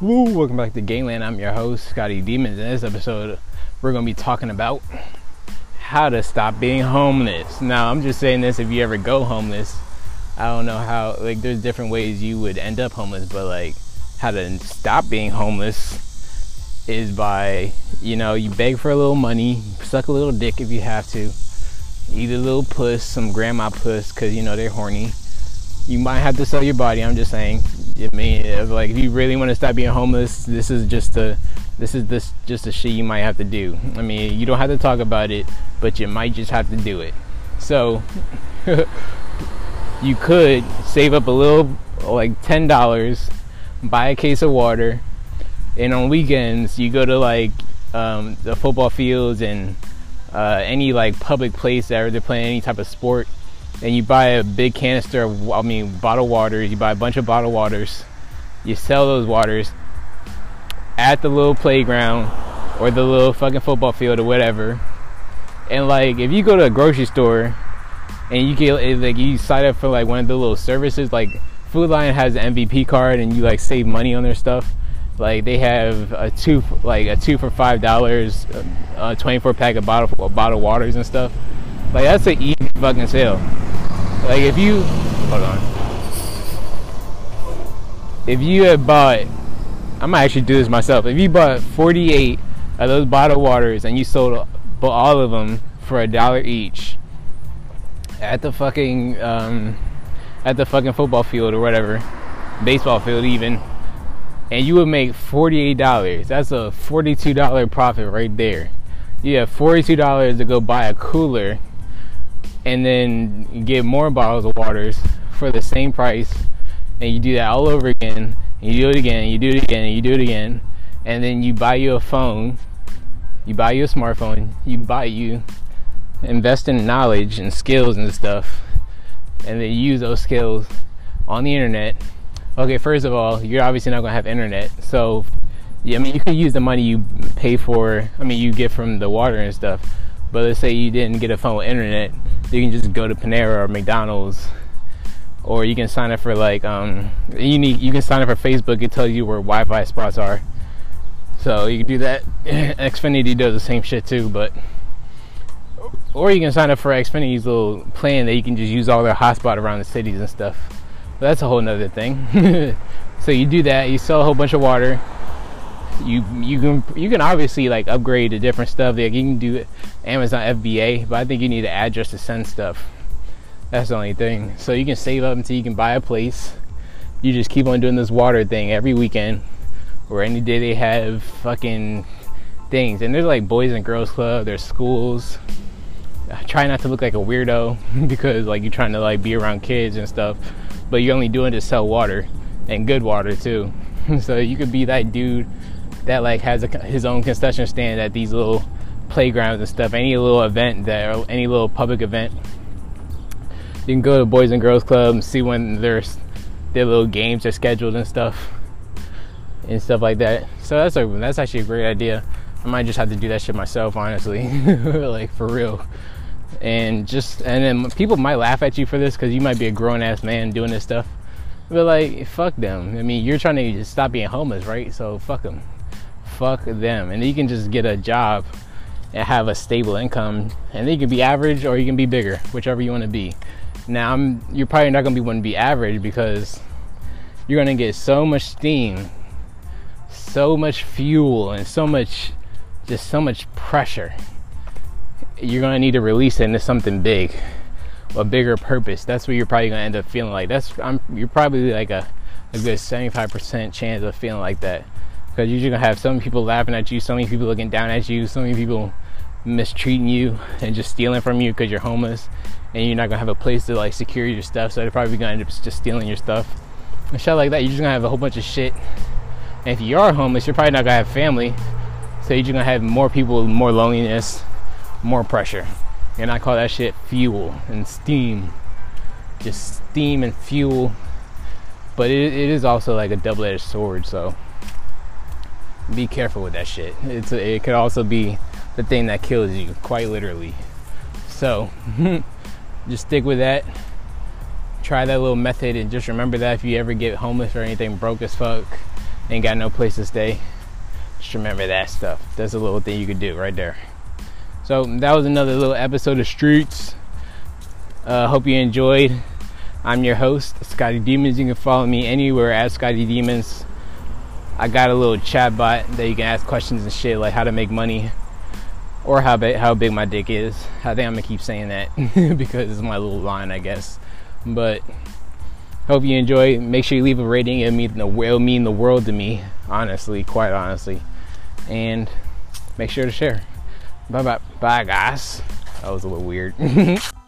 Woo, welcome back to Gangland. I'm your host, Scotty Demons. In this episode, we're going to be talking about how to stop being homeless. Now, I'm just saying this if you ever go homeless, I don't know how, like, there's different ways you would end up homeless, but, like, how to stop being homeless is by, you know, you beg for a little money, suck a little dick if you have to, eat a little puss, some grandma puss, because, you know, they're horny. You might have to sell your body, I'm just saying I mean, like if you really want to stop being homeless, this is just a this is this just a shit you might have to do. I mean, you don't have to talk about it, but you might just have to do it. So you could save up a little, like ten dollars, buy a case of water, and on weekends you go to like um, the football fields and uh, any like public place that they're playing any type of sport and you buy a big canister of, I mean, bottled waters. You buy a bunch of bottled waters. You sell those waters at the little playground or the little fucking football field or whatever. And like, if you go to a grocery store and you get eh, like you sign up for like one of the little services, like Food Lion has an MVP card and you like save money on their stuff. Like they have a two like a two for five dollars, a 24 pack of bottle bottle waters and stuff. Like that's an easy fucking sale. Like if you hold on. If you had bought I might actually do this myself. If you bought 48 of those bottled waters and you sold all of them for a dollar each at the fucking um, at the fucking football field or whatever, baseball field even, and you would make $48. That's a $42 profit right there. You have $42 to go buy a cooler and then get more bottles of waters for the same price. And you do that all over again and you do it again and you do it again and you do it again. And then you buy you a phone. You buy you a smartphone. You buy you invest in knowledge and skills and stuff. And then use those skills on the internet. Okay first of all you're obviously not going to have internet. So yeah, I mean you can use the money you pay for I mean you get from the water and stuff. But let's say you didn't get a phone with internet you can just go to Panera or McDonald's or you can sign up for like um you need you can sign up for Facebook it tells you where Wi-Fi spots are. So you can do that. Xfinity does the same shit too but or you can sign up for Xfinity's little plan that you can just use all their hotspot around the cities and stuff. But that's a whole nother thing. So you do that you sell a whole bunch of water you you can you can obviously like upgrade to different stuff. Like you can do Amazon FBA, but I think you need an address to send stuff. That's the only thing. So you can save up until you can buy a place. You just keep on doing this water thing every weekend, or any day they have fucking things. And there's like boys and girls club. There's schools. I try not to look like a weirdo because like you're trying to like be around kids and stuff, but you're only doing to sell water and good water too. so you could be that dude that like has a, his own concession stand at these little playgrounds and stuff. Any little event that or any little public event, you can go to Boys and Girls Club and see when there's their little games are scheduled and stuff and stuff like that. So that's a that's actually a great idea. I might just have to do that shit myself, honestly, like for real. And just and then people might laugh at you for this because you might be a grown ass man doing this stuff. But like, fuck them. I mean, you're trying to stop being homeless, right? So fuck them fuck them. And you can just get a job and have a stable income. And you can be average or you can be bigger, whichever you want to be. Now, I'm, you're probably not going to be one to be average because you're going to get so much steam, so much fuel, and so much, just so much pressure. You're going to need to release it into something big, a bigger purpose. That's what you're probably going to end up feeling like. That's I'm, you're probably like a, a good 75% chance of feeling like that because you're just gonna have so many people laughing at you, so many people looking down at you, so many people mistreating you and just stealing from you because you're homeless and you're not gonna have a place to like secure your stuff, so they're probably gonna end up just stealing your stuff and shit like that. You're just gonna have a whole bunch of shit. And if you are homeless, you're probably not gonna have family, so you're just gonna have more people, more loneliness, more pressure. And I call that shit fuel and steam, just steam and fuel. But it, it is also like a double-edged sword, so be careful with that shit. It's a, it could also be the thing that kills you, quite literally. So, just stick with that. Try that little method and just remember that if you ever get homeless or anything broke as fuck, ain't got no place to stay, just remember that stuff. That's a little thing you could do right there. So that was another little episode of Streets. Uh, hope you enjoyed. I'm your host, Scotty Demons. You can follow me anywhere at Scotty Demons. I got a little chat bot that you can ask questions and shit like how to make money or how big how big my dick is. I think I'm gonna keep saying that because it's my little line, I guess. But hope you enjoy. Make sure you leave a rating. It mean the will mean the world to me, honestly, quite honestly. And make sure to share. Bye bye bye guys. That was a little weird.